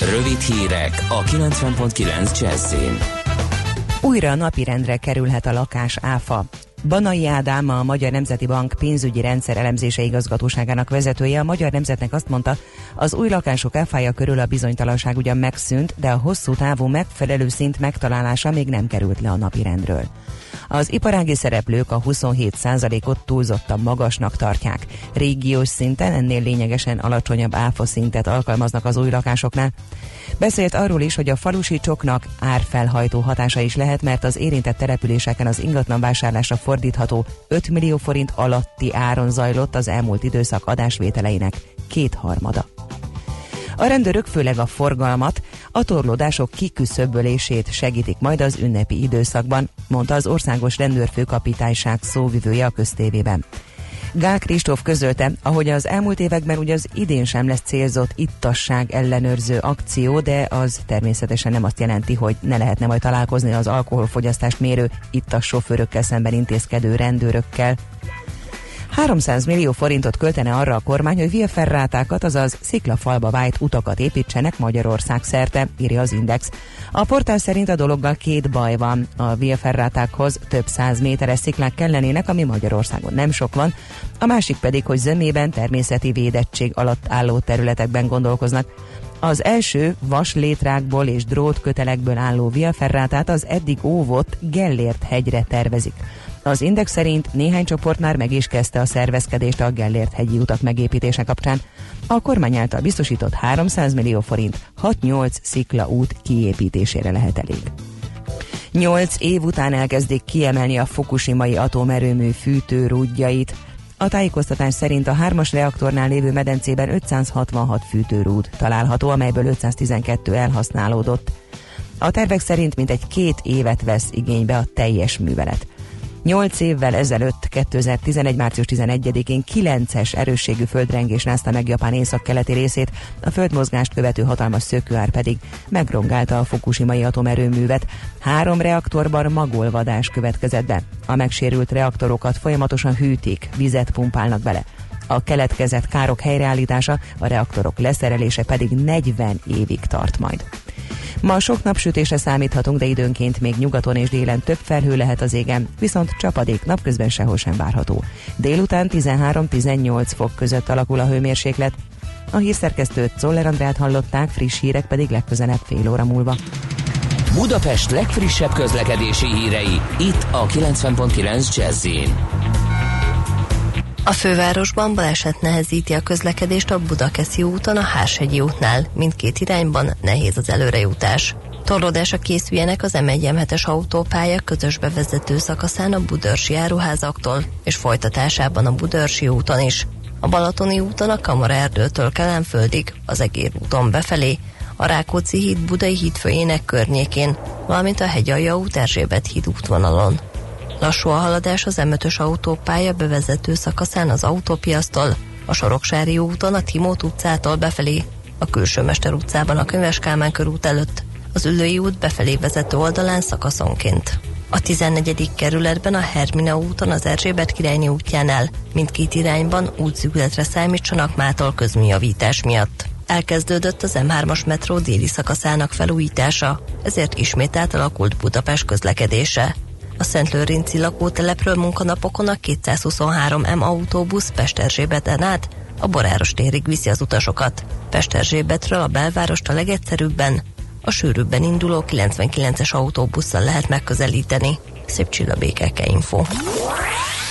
Rövid hírek a 90.9 Jazzin. Újra napirendre kerülhet a lakás áfa. Banai Ádám, a Magyar Nemzeti Bank pénzügyi rendszer elemzése igazgatóságának vezetője a Magyar Nemzetnek azt mondta, az új lakások áfája körül a bizonytalanság ugyan megszűnt, de a hosszú távú megfelelő szint megtalálása még nem került le a napirendről. Az iparági szereplők a 27%-ot túlzottan magasnak tartják. Régiós szinten ennél lényegesen alacsonyabb áfa szintet alkalmaznak az új lakásoknál. Beszélt arról is, hogy a falusi csoknak árfelhajtó hatása is lehet, mert az érintett településeken az ingatlan vásárlásra fordítható 5 millió forint alatti áron zajlott az elmúlt időszak adásvételeinek kétharmada. A rendőrök főleg a forgalmat, a torlódások kiküszöbölését segítik majd az ünnepi időszakban, mondta az országos rendőrfőkapitányság szóvivője a köztévében. Gál Kristóf közölte, ahogy az elmúlt években ugye az idén sem lesz célzott ittasság ellenőrző akció, de az természetesen nem azt jelenti, hogy ne lehetne majd találkozni az alkoholfogyasztást mérő ittas sofőrökkel szemben intézkedő rendőrökkel. 300 millió forintot költene arra a kormány, hogy via ferrátákat, azaz sziklafalba vájt utakat építsenek Magyarország szerte, írja az Index. A portál szerint a dologgal két baj van. A via ferrátákhoz több száz méteres sziklák kellenének, ami Magyarországon nem sok van, a másik pedig, hogy zömében természeti védettség alatt álló területekben gondolkoznak. Az első vas létrákból és drótkötelekből álló via az eddig óvott Gellért hegyre tervezik. Az Index szerint néhány csoport már meg is kezdte a szervezkedést a Gellért hegyi utak megépítése kapcsán. A kormány által biztosított 300 millió forint 6-8 szikla út kiépítésére lehet elég. Nyolc év után elkezdik kiemelni a Fukushimai atomerőmű fűtőrúdjait. A tájékoztatás szerint a hármas reaktornál lévő medencében 566 fűtőrúd található, amelyből 512 elhasználódott. A tervek szerint mintegy két évet vesz igénybe a teljes művelet. 8 évvel ezelőtt, 2011. március 11-én 9-es erősségű földrengés rázta meg Japán észak-keleti részét, a földmozgást követő hatalmas szökőár pedig megrongálta a Fukushimai atomerőművet. Három reaktorban magolvadás következett be. A megsérült reaktorokat folyamatosan hűtik, vizet pumpálnak bele. A keletkezett károk helyreállítása, a reaktorok leszerelése pedig 40 évig tart majd. Ma sok napsütésre számíthatunk, de időnként még nyugaton és délen több felhő lehet az égen, viszont csapadék napközben sehol sem várható. Délután 13-18 fok között alakul a hőmérséklet. A hírszerkesztőt Zoller Andrát hallották, friss hírek pedig legközelebb fél óra múlva. Budapest legfrissebb közlekedési hírei, itt a 90.9 jazz a fővárosban baleset nehezíti a közlekedést a Budakeszi úton a Háshegyi útnál. Mindkét irányban nehéz az előrejutás. Torlódásra készüljenek az m 1 es autópálya közös bevezető szakaszán a Budörsi áruházaktól, és folytatásában a Budörsi úton is. A Balatoni úton a Kamara erdőtől Kelenföldig, az Egér úton befelé, a Rákóczi híd Budai hídfőjének környékén, valamint a Hegyalja út Erzsébet híd útvonalon. Lassú a haladás az m autópálya bevezető szakaszán az autópiasztól, a Soroksári úton a Timót utcától befelé, a Külsőmester utcában a Könyves Kálmán körút előtt, az Ülői út befelé vezető oldalán szakaszonként. A 14. kerületben a Hermina úton az Erzsébet királyné útjánál mindkét irányban útszűkületre számítsanak mától közműjavítás miatt. Elkezdődött az M3-as metró déli szakaszának felújítása, ezért ismét átalakult Budapest közlekedése. A Szentlőrinci lakótelepről munkanapokon a 223 M autóbusz Pesterzsébeten át a Boráros térig viszi az utasokat. Pesterzsébetről a belvárost a legegyszerűbben, a sűrűbben induló 99-es autóbusszal lehet megközelíteni. Szép csillabékeke info.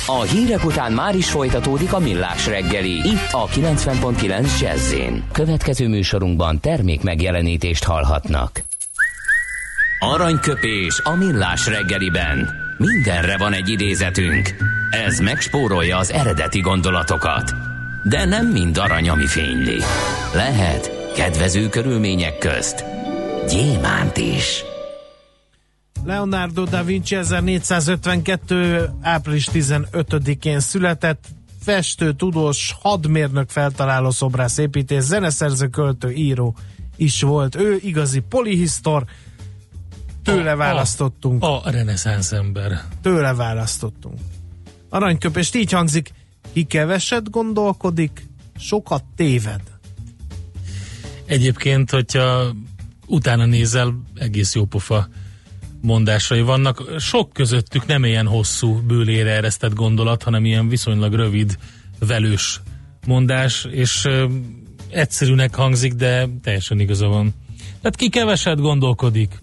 A hírek után már is folytatódik a millás reggeli, itt a 90.9 jazz Következő műsorunkban termék megjelenítést hallhatnak. Aranyköpés a millás reggeliben. Mindenre van egy idézetünk. Ez megspórolja az eredeti gondolatokat. De nem mind arany, ami fényli. Lehet kedvező körülmények közt gyémánt is. Leonardo da Vinci 1452. április 15-én született, festő, tudós, hadmérnök, feltaláló szobrász, építész, zeneszerző, költő, író is volt. Ő igazi polihisztor, tőle A- a- választottunk. A reneszánsz ember. Tőle választottunk. Aranyköpést így hangzik, ki keveset gondolkodik, sokat téved. Egyébként, hogyha utána nézel, egész jó pofa mondásai vannak. Sok közöttük nem ilyen hosszú, bőlére eresztett gondolat, hanem ilyen viszonylag rövid, velős mondás, és ö, egyszerűnek hangzik, de teljesen igaza van. Tehát ki keveset gondolkodik,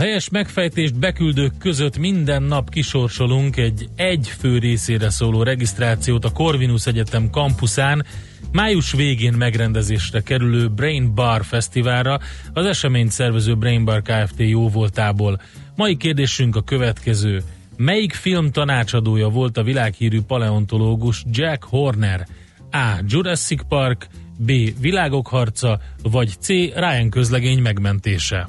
Helyes megfejtést beküldők között minden nap kisorsolunk egy egy fő részére szóló regisztrációt a Corvinus Egyetem kampuszán, május végén megrendezésre kerülő Brain Bar Fesztiválra, az eseményt szervező Brain Bar Kft. jóvoltából. Mai kérdésünk a következő. Melyik film tanácsadója volt a világhírű paleontológus Jack Horner? A. Jurassic Park, B. Világok harca, vagy C. Ryan közlegény megmentése.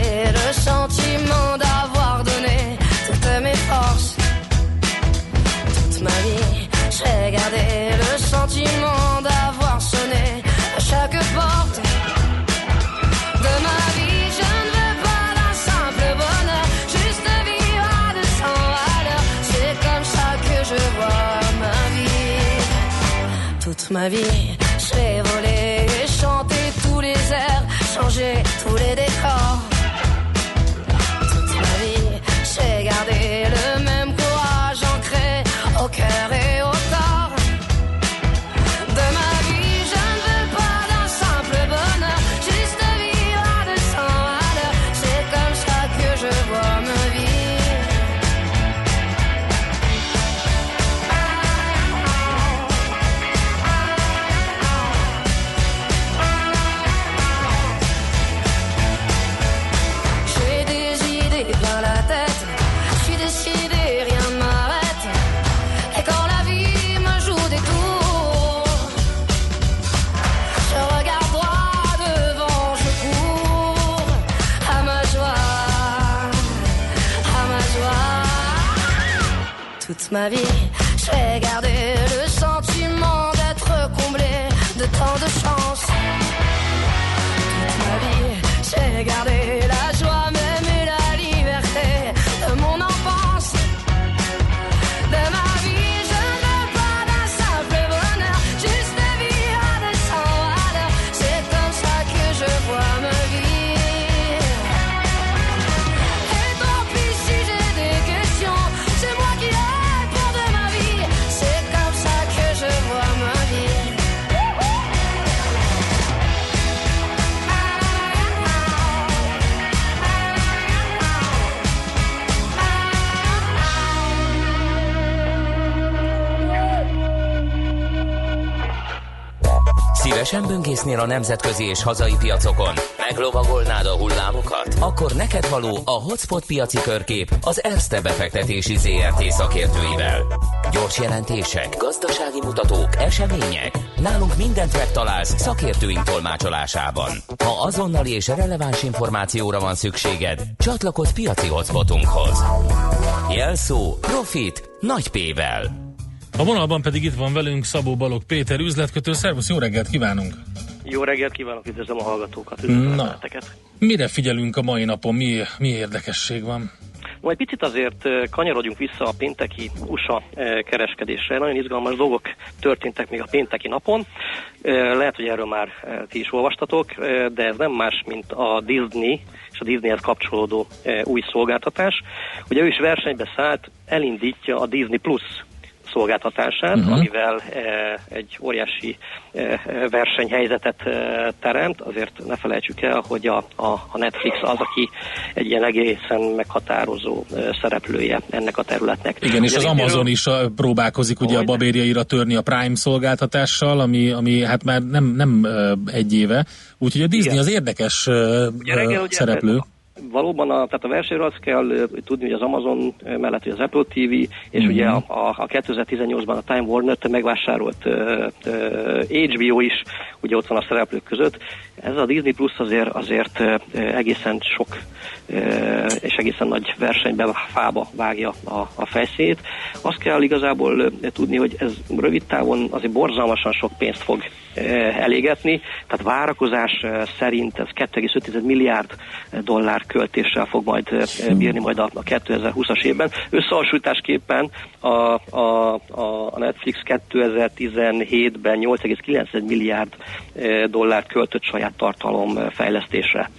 ma vie, j'ai volé et chanté tous les airs, changé tous les décors. Ma vie, Böngésznél a nemzetközi és hazai piacokon? Meglovagolnád a hullámokat? Akkor neked való a Hotspot piaci körkép az Erste befektetési ZRT szakértőivel. Gyors jelentések, gazdasági mutatók, események. Nálunk mindent megtalálsz szakértőink tolmácsolásában. Ha azonnali és releváns információra van szükséged, csatlakozz piaci hotspotunkhoz. Jelszó Profit nagy P-vel. A vonalban pedig itt van velünk Szabó Balog Péter üzletkötő. Szervusz, jó reggelt kívánunk! Jó reggelt kívánok, üdvözlöm a hallgatókat, üdvözlöm Na. benneteket. Mire figyelünk a mai napon? Mi, mi érdekesség van? Egy picit azért kanyarodjunk vissza a pénteki USA kereskedésre. Nagyon izgalmas dolgok történtek még a pénteki napon. Eh, Lehet, hogy erről már ti is olvastatok, de ez nem más, mint a Disney és a Disneyhez kapcsolódó új szolgáltatás. Ugye ő is versenybe szállt, elindítja a Disney Plus szolgáltatását, uh-huh. amivel e, egy óriási e, versenyhelyzetet e, teremt. Azért ne felejtsük el, hogy a, a, Netflix az, aki egy ilyen egészen meghatározó szereplője ennek a területnek. Igen, és az Amazon is próbálkozik ugye a babérjaira törni a Prime szolgáltatásssással, ami, ami hát már nem, nem egy éve, úgyhogy a Disney Igen. az érdekes Ugye reggel ugye szereplő. Valóban a, tehát a versenyről azt kell tudni, hogy az Amazon mellett hogy az Apple TV, és Mhm. ugye a, a, a 2018-ban a Time Warner-t megvásárolt ö, ö, HBO is, ugye ott van a szereplők között. Ez a Disney Plus azért, azért egészen sok és egészen nagy versenyben fába vágja a, a fejszét. Azt kell igazából tudni, hogy ez rövid távon azért borzalmasan sok pénzt fog elégetni, tehát várakozás szerint ez 2,5 milliárd dollár költéssel fog majd bírni majd a, a 2020-as évben. Összehasonlításképpen a, a, a Netflix 2017-ben 8,9 milliárd ö, dollárt költött saját tartalom fejlesztésre.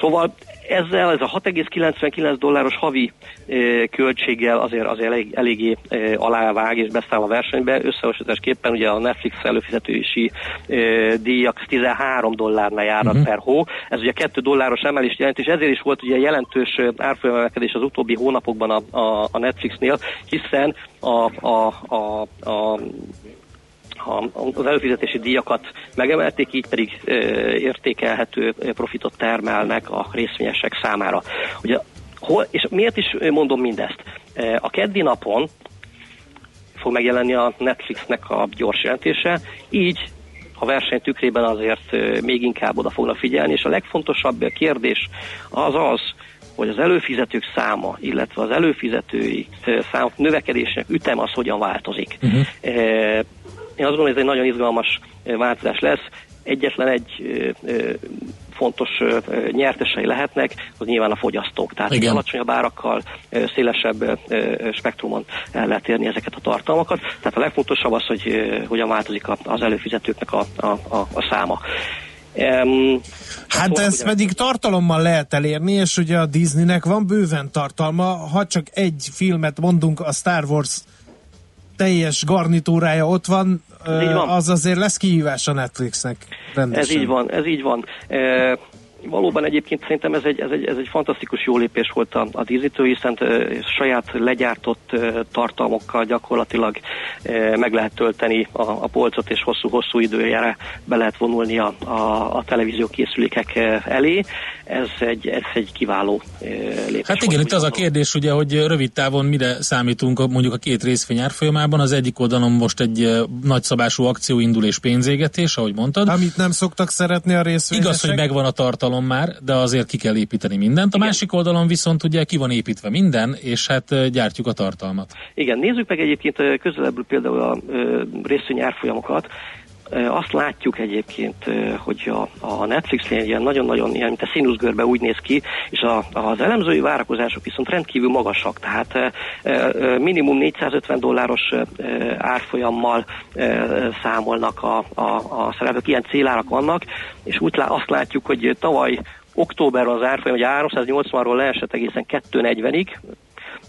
Szóval ezzel, ez a 6,99 dolláros havi ö, költséggel azért, azért elég, eléggé ö, alávág és beszáll a versenybe. Összehasonlításképpen ugye a Netflix előfizetési ö, díjak 13 dollárnál járnak Mhm. per hó. Ez ugye 2 dolláros emelést jelent, és ezért is volt ugye jelentős árfolyamemelkedés az utóbbi hónapokban a, a, a Netflixnél, hiszen a, a, a, a a, az előfizetési díjakat megemelték, így pedig értékelhető profitot termelnek a részvényesek számára. Ugye, hol, és miért is mondom mindezt? A keddi napon fog megjelenni a Netflixnek a gyors jelentése, így a verseny tükrében azért még inkább oda fognak figyelni, és a legfontosabb kérdés az az, hogy az előfizetők száma, illetve az előfizetői ö, számok növekedésnek ütem az hogyan változik. Uh-huh. Én azt gondolom, hogy ez egy nagyon izgalmas változás lesz. Egyetlen egy fontos nyertesei lehetnek, az nyilván a fogyasztók. Tehát Igen. alacsonyabb árakkal, szélesebb spektrumon el lehet érni ezeket a tartalmakat. Tehát a legfontosabb az, hogy hogyan változik az előfizetőknek a, a, a, a száma. Um, Hát ezt pedig tartalommal lehet elérni, és ugye a Disneynek van bőven tartalma, ha csak egy filmet mondunk, a Star Wars teljes garnitúrája ott van, van. az azért lesz kihívás a Netflixnek. Rendesen. Ez így van, ez így van. E, valóban egyébként szerintem ez egy, ez egy, ez egy fantasztikus jó lépés volt a, a Disney-től, hiszen e, saját legyártott e, tartalmokkal gyakorlatilag e, meg lehet tölteni a, a polcot, és hosszú-hosszú időjára be lehet vonulni a, a, a televízió készülékek elé. Ez egy, ez egy kiváló lépés. Hát igen, volt, itt az a kérdés, ugye, hogy rövid távon mire számítunk mondjuk a két részvény árfolyamában. Az egyik oldalon most egy nagyszabású akció indul és pénzégetés, ahogy mondtad. Amit nem szoktak szeretni a részvényesek. Igaz, hogy megvan a tartalom már, de azért ki kell építeni mindent. A másik oldalon viszont ugye ki van építve minden, és hát gyártjuk a tartalmat. Igen, nézzük meg egyébként közelebbről például a részvény árfolyamokat. Azt látjuk egyébként, hogy a, a Netflix ilyen nagyon-nagyon ilyen, mint a színuszgörbe úgy néz ki, és a, az elemzői várakozások viszont rendkívül magasak, tehát minimum 450 dolláros árfolyammal számolnak a, a, a szereplők, ilyen célárak vannak, és úgy azt látjuk, hogy tavaly októberben az árfolyam, hogy 380-ról leesett egészen 240-ig,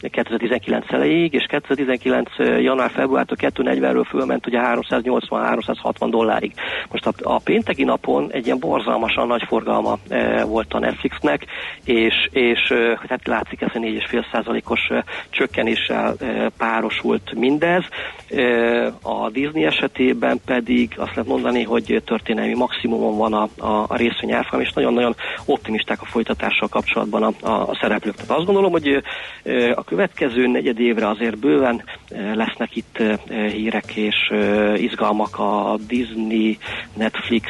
2019 elejéig, és 2019 január-februártól 240-ről fölment ugye 380-360 dollárig. Most a, a pénteki napon egy ilyen borzalmasan nagy forgalma e, volt a Netflixnek, és, és e, hát látszik ez a 4,5 százalékos e, csökkenéssel e, párosult mindez. E, a Disney esetében pedig azt lehet mondani, hogy történelmi maximumon van a, a, a részvény árfolyam, és nagyon-nagyon optimisták a folytatással kapcsolatban a, a, a szereplők. Tehát azt gondolom, hogy e, a következő negyed évre azért bőven e, lesznek itt e, hírek és e, izgalmak a Disney, Netflix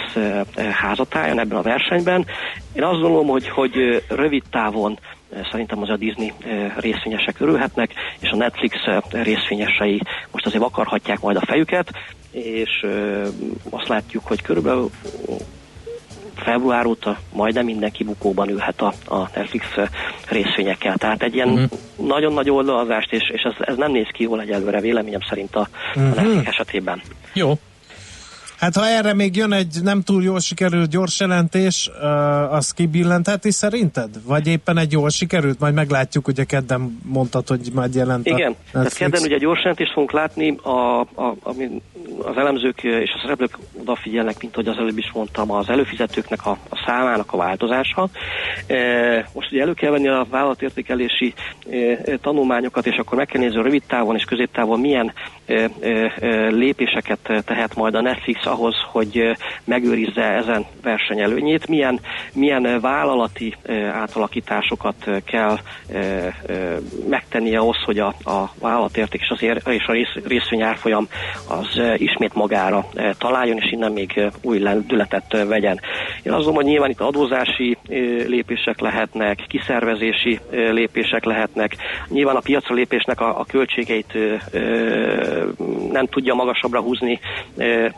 házatáján ebben a versenyben. Én azt gondolom, hogy, hogy rövid távon szerintem az a Disney részvényesek örülhetnek, és a Netflix részvényesei most azért akarhatják majd a fejüket, és azt látjuk, hogy körülbelül február óta majdnem mindenki bukóban ülhet a, a Netflix részvényekkel. Tehát egy ilyen uh-huh. nagyon nagy oldalazást, és, és ez, ez nem néz ki jól egyelőre véleményem szerint a, uh-huh. a Netflix esetében. Jó, Hát ha erre még jön egy nem túl jól sikerült gyors jelentés, az kibillentheti szerinted? Vagy éppen egy jól sikerült? Majd meglátjuk, ugye kedden mondtad, hogy majd jelent Igen, a tehát kedden ugye gyors jelentést fogunk látni, a, a, ami az elemzők és a szereplők odafigyelnek, mint ahogy az előbb is mondtam, az előfizetőknek a, a számának a változása. E, most ugye elő kell venni a vállalatértékelési e, tanulmányokat, és akkor meg kell nézni rövid távon és középtávon milyen lépéseket tehet majd a Netflix ahhoz, hogy megőrizze ezen versenyelőnyét, milyen, milyen vállalati átalakításokat kell megtennie ahhoz, hogy a, a vállalatérték és, az és a rész, részvényárfolyam az ismét magára találjon, és innen még új lendületet vegyen. Én azt gondolom, hogy nyilván itt adózási lépések lehetnek, kiszervezési lépések lehetnek, nyilván a piacra lépésnek a, a költségeit nem tudja magasabbra húzni,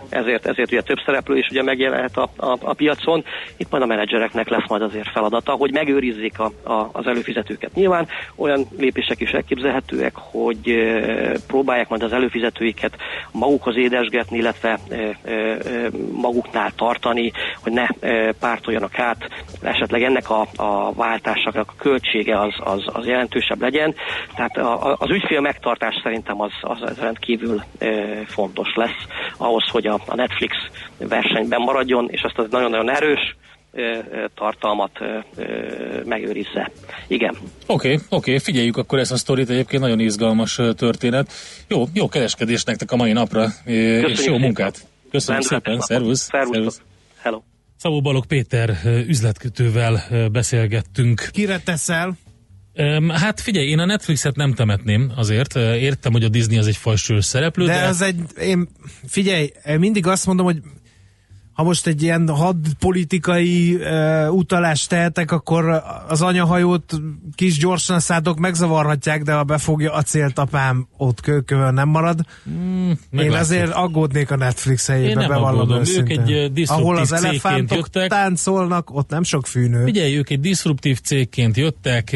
ezért, ezért ugye több szereplő is ugye megjelenhet a, a, a piacon. Itt majd a menedzsereknek lesz majd azért feladata, hogy megőrizzék a, a, az előfizetőket. Nyilván olyan lépések is elképzelhetőek, hogy próbálják majd az előfizetőiket magukhoz édesgetni, illetve maguknál tartani, hogy ne pártoljanak át, esetleg ennek a, a váltásnak a költsége az, az, az jelentősebb legyen. Tehát a, az ügyfél megtartás szerintem az, az rendkívül fontos lesz ahhoz, hogy a, Netflix versenyben maradjon, és azt az nagyon-nagyon erős tartalmat megőrizze. Igen. Oké, okay, oké, okay, figyeljük akkor ezt a sztorit, egyébként nagyon izgalmas történet. Jó, jó kereskedés nektek a mai napra, Köszönjük és jó munkát. Köszönöm szépen, szervusz. Szervusz. Hello. Szabó Balog Péter üzletkötővel beszélgettünk. Kire teszel? Hát figyelj, én a Netflixet nem temetném azért. Értem, hogy a Disney az egy fajsős szereplő, de... De ez egy, én, figyelj, mindig azt mondom, hogy ha most egy ilyen hadpolitikai uh, utalást tehetek, akkor az anyahajót kis gyorsan szálltok megzavarhatják, de ha befogja a céltapám, ott kőkövön nem marad. Mm, Én azért aggódnék a Netflix helyébe, bevallom őszintén. Ők egy Ahol az elefántok jöttek. táncolnak, ott nem sok fűnő. Figyelj, ők egy diszruptív cégként jöttek,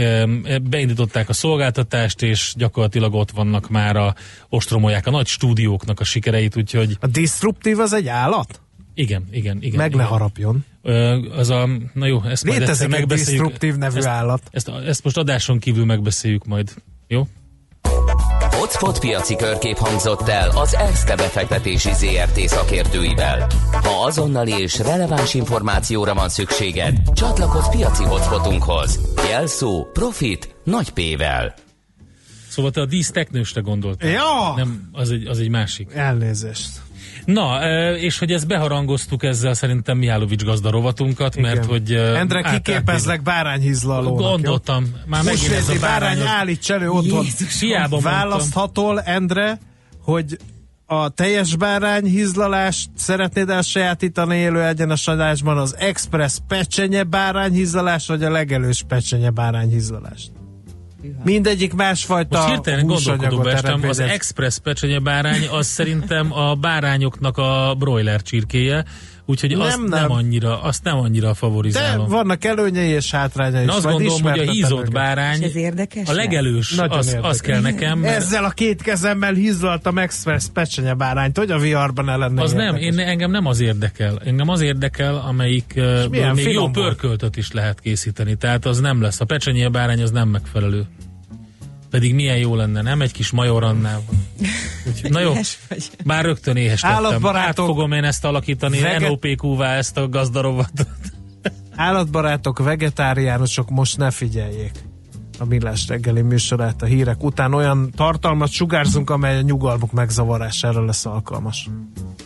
beindították a szolgáltatást, és gyakorlatilag ott vannak már a ostromolják a nagy stúdióknak a sikereit, úgyhogy... A diszruptív az egy állat? Igen, igen, igen. Meg igen. ne harapjon. Ö, az a, na jó, ezt majd Létezik egy disruptív nevű ezt, állat. Ezt, ezt most adáson kívül megbeszéljük majd. Jó? Hotspot piaci körkép hangzott el az ESZTE befektetési ZRT szakértőivel. Ha azonnali és releváns információra van szükséged, csatlakozz piaci hotspotunkhoz. Jelszó Profit nagy P-vel. Szóval te a díszteknősre gondoltál? Ja! Nem, az egy, az egy másik. Elnézést. Na, és hogy ezt beharangoztuk ezzel szerintem Mihálovics gazda rovatunkat, Igen. mert hogy... Endre, kiképezlek bárányhizlalónak. Gondoltam. Jó? Már megint ez a bárány. bárány állíts elő otthon. Hiába Választhatol, Endre, hogy a teljes bárány hizlalást szeretnéd elsajátítani élő egyenes adásban az express pecsenye bárány hizlalás, vagy a legelős pecsenye bárány hizlalást? Mindegyik másfajta Most hirtelen gondolkodom bestem, az express pecsenye bárány, az szerintem a bárányoknak a broiler csirkéje, úgyhogy nem, azt nem. nem annyira, azt nem annyira favorizálom. De vannak előnyei és hátrányai is. Azt gondolom, hogy a hízott bárány, ez érdekes a legelős, az, az kell nekem. Mert... Ezzel a két kezemmel hízlaltam express pecsenye bárányt, hogy a ne lenne Az érdekes. nem, én, engem nem az érdekel. Engem az érdekel, amelyik még jó pörköltöt is lehet készíteni. Tehát az nem lesz. A pecsenye bárány az nem megfelelő. Pedig milyen jó lenne, nem? Egy kis majorannál. Na jó, már rögtön éhes lettem. Át fogom én ezt alakítani, veget... NOPQ-vá ezt a gazdarovatot. Állatbarátok, vegetáriánusok most ne figyeljék a Millás reggeli műsorát a hírek után olyan tartalmat sugárzunk, amely a nyugalmuk megzavarására lesz alkalmas.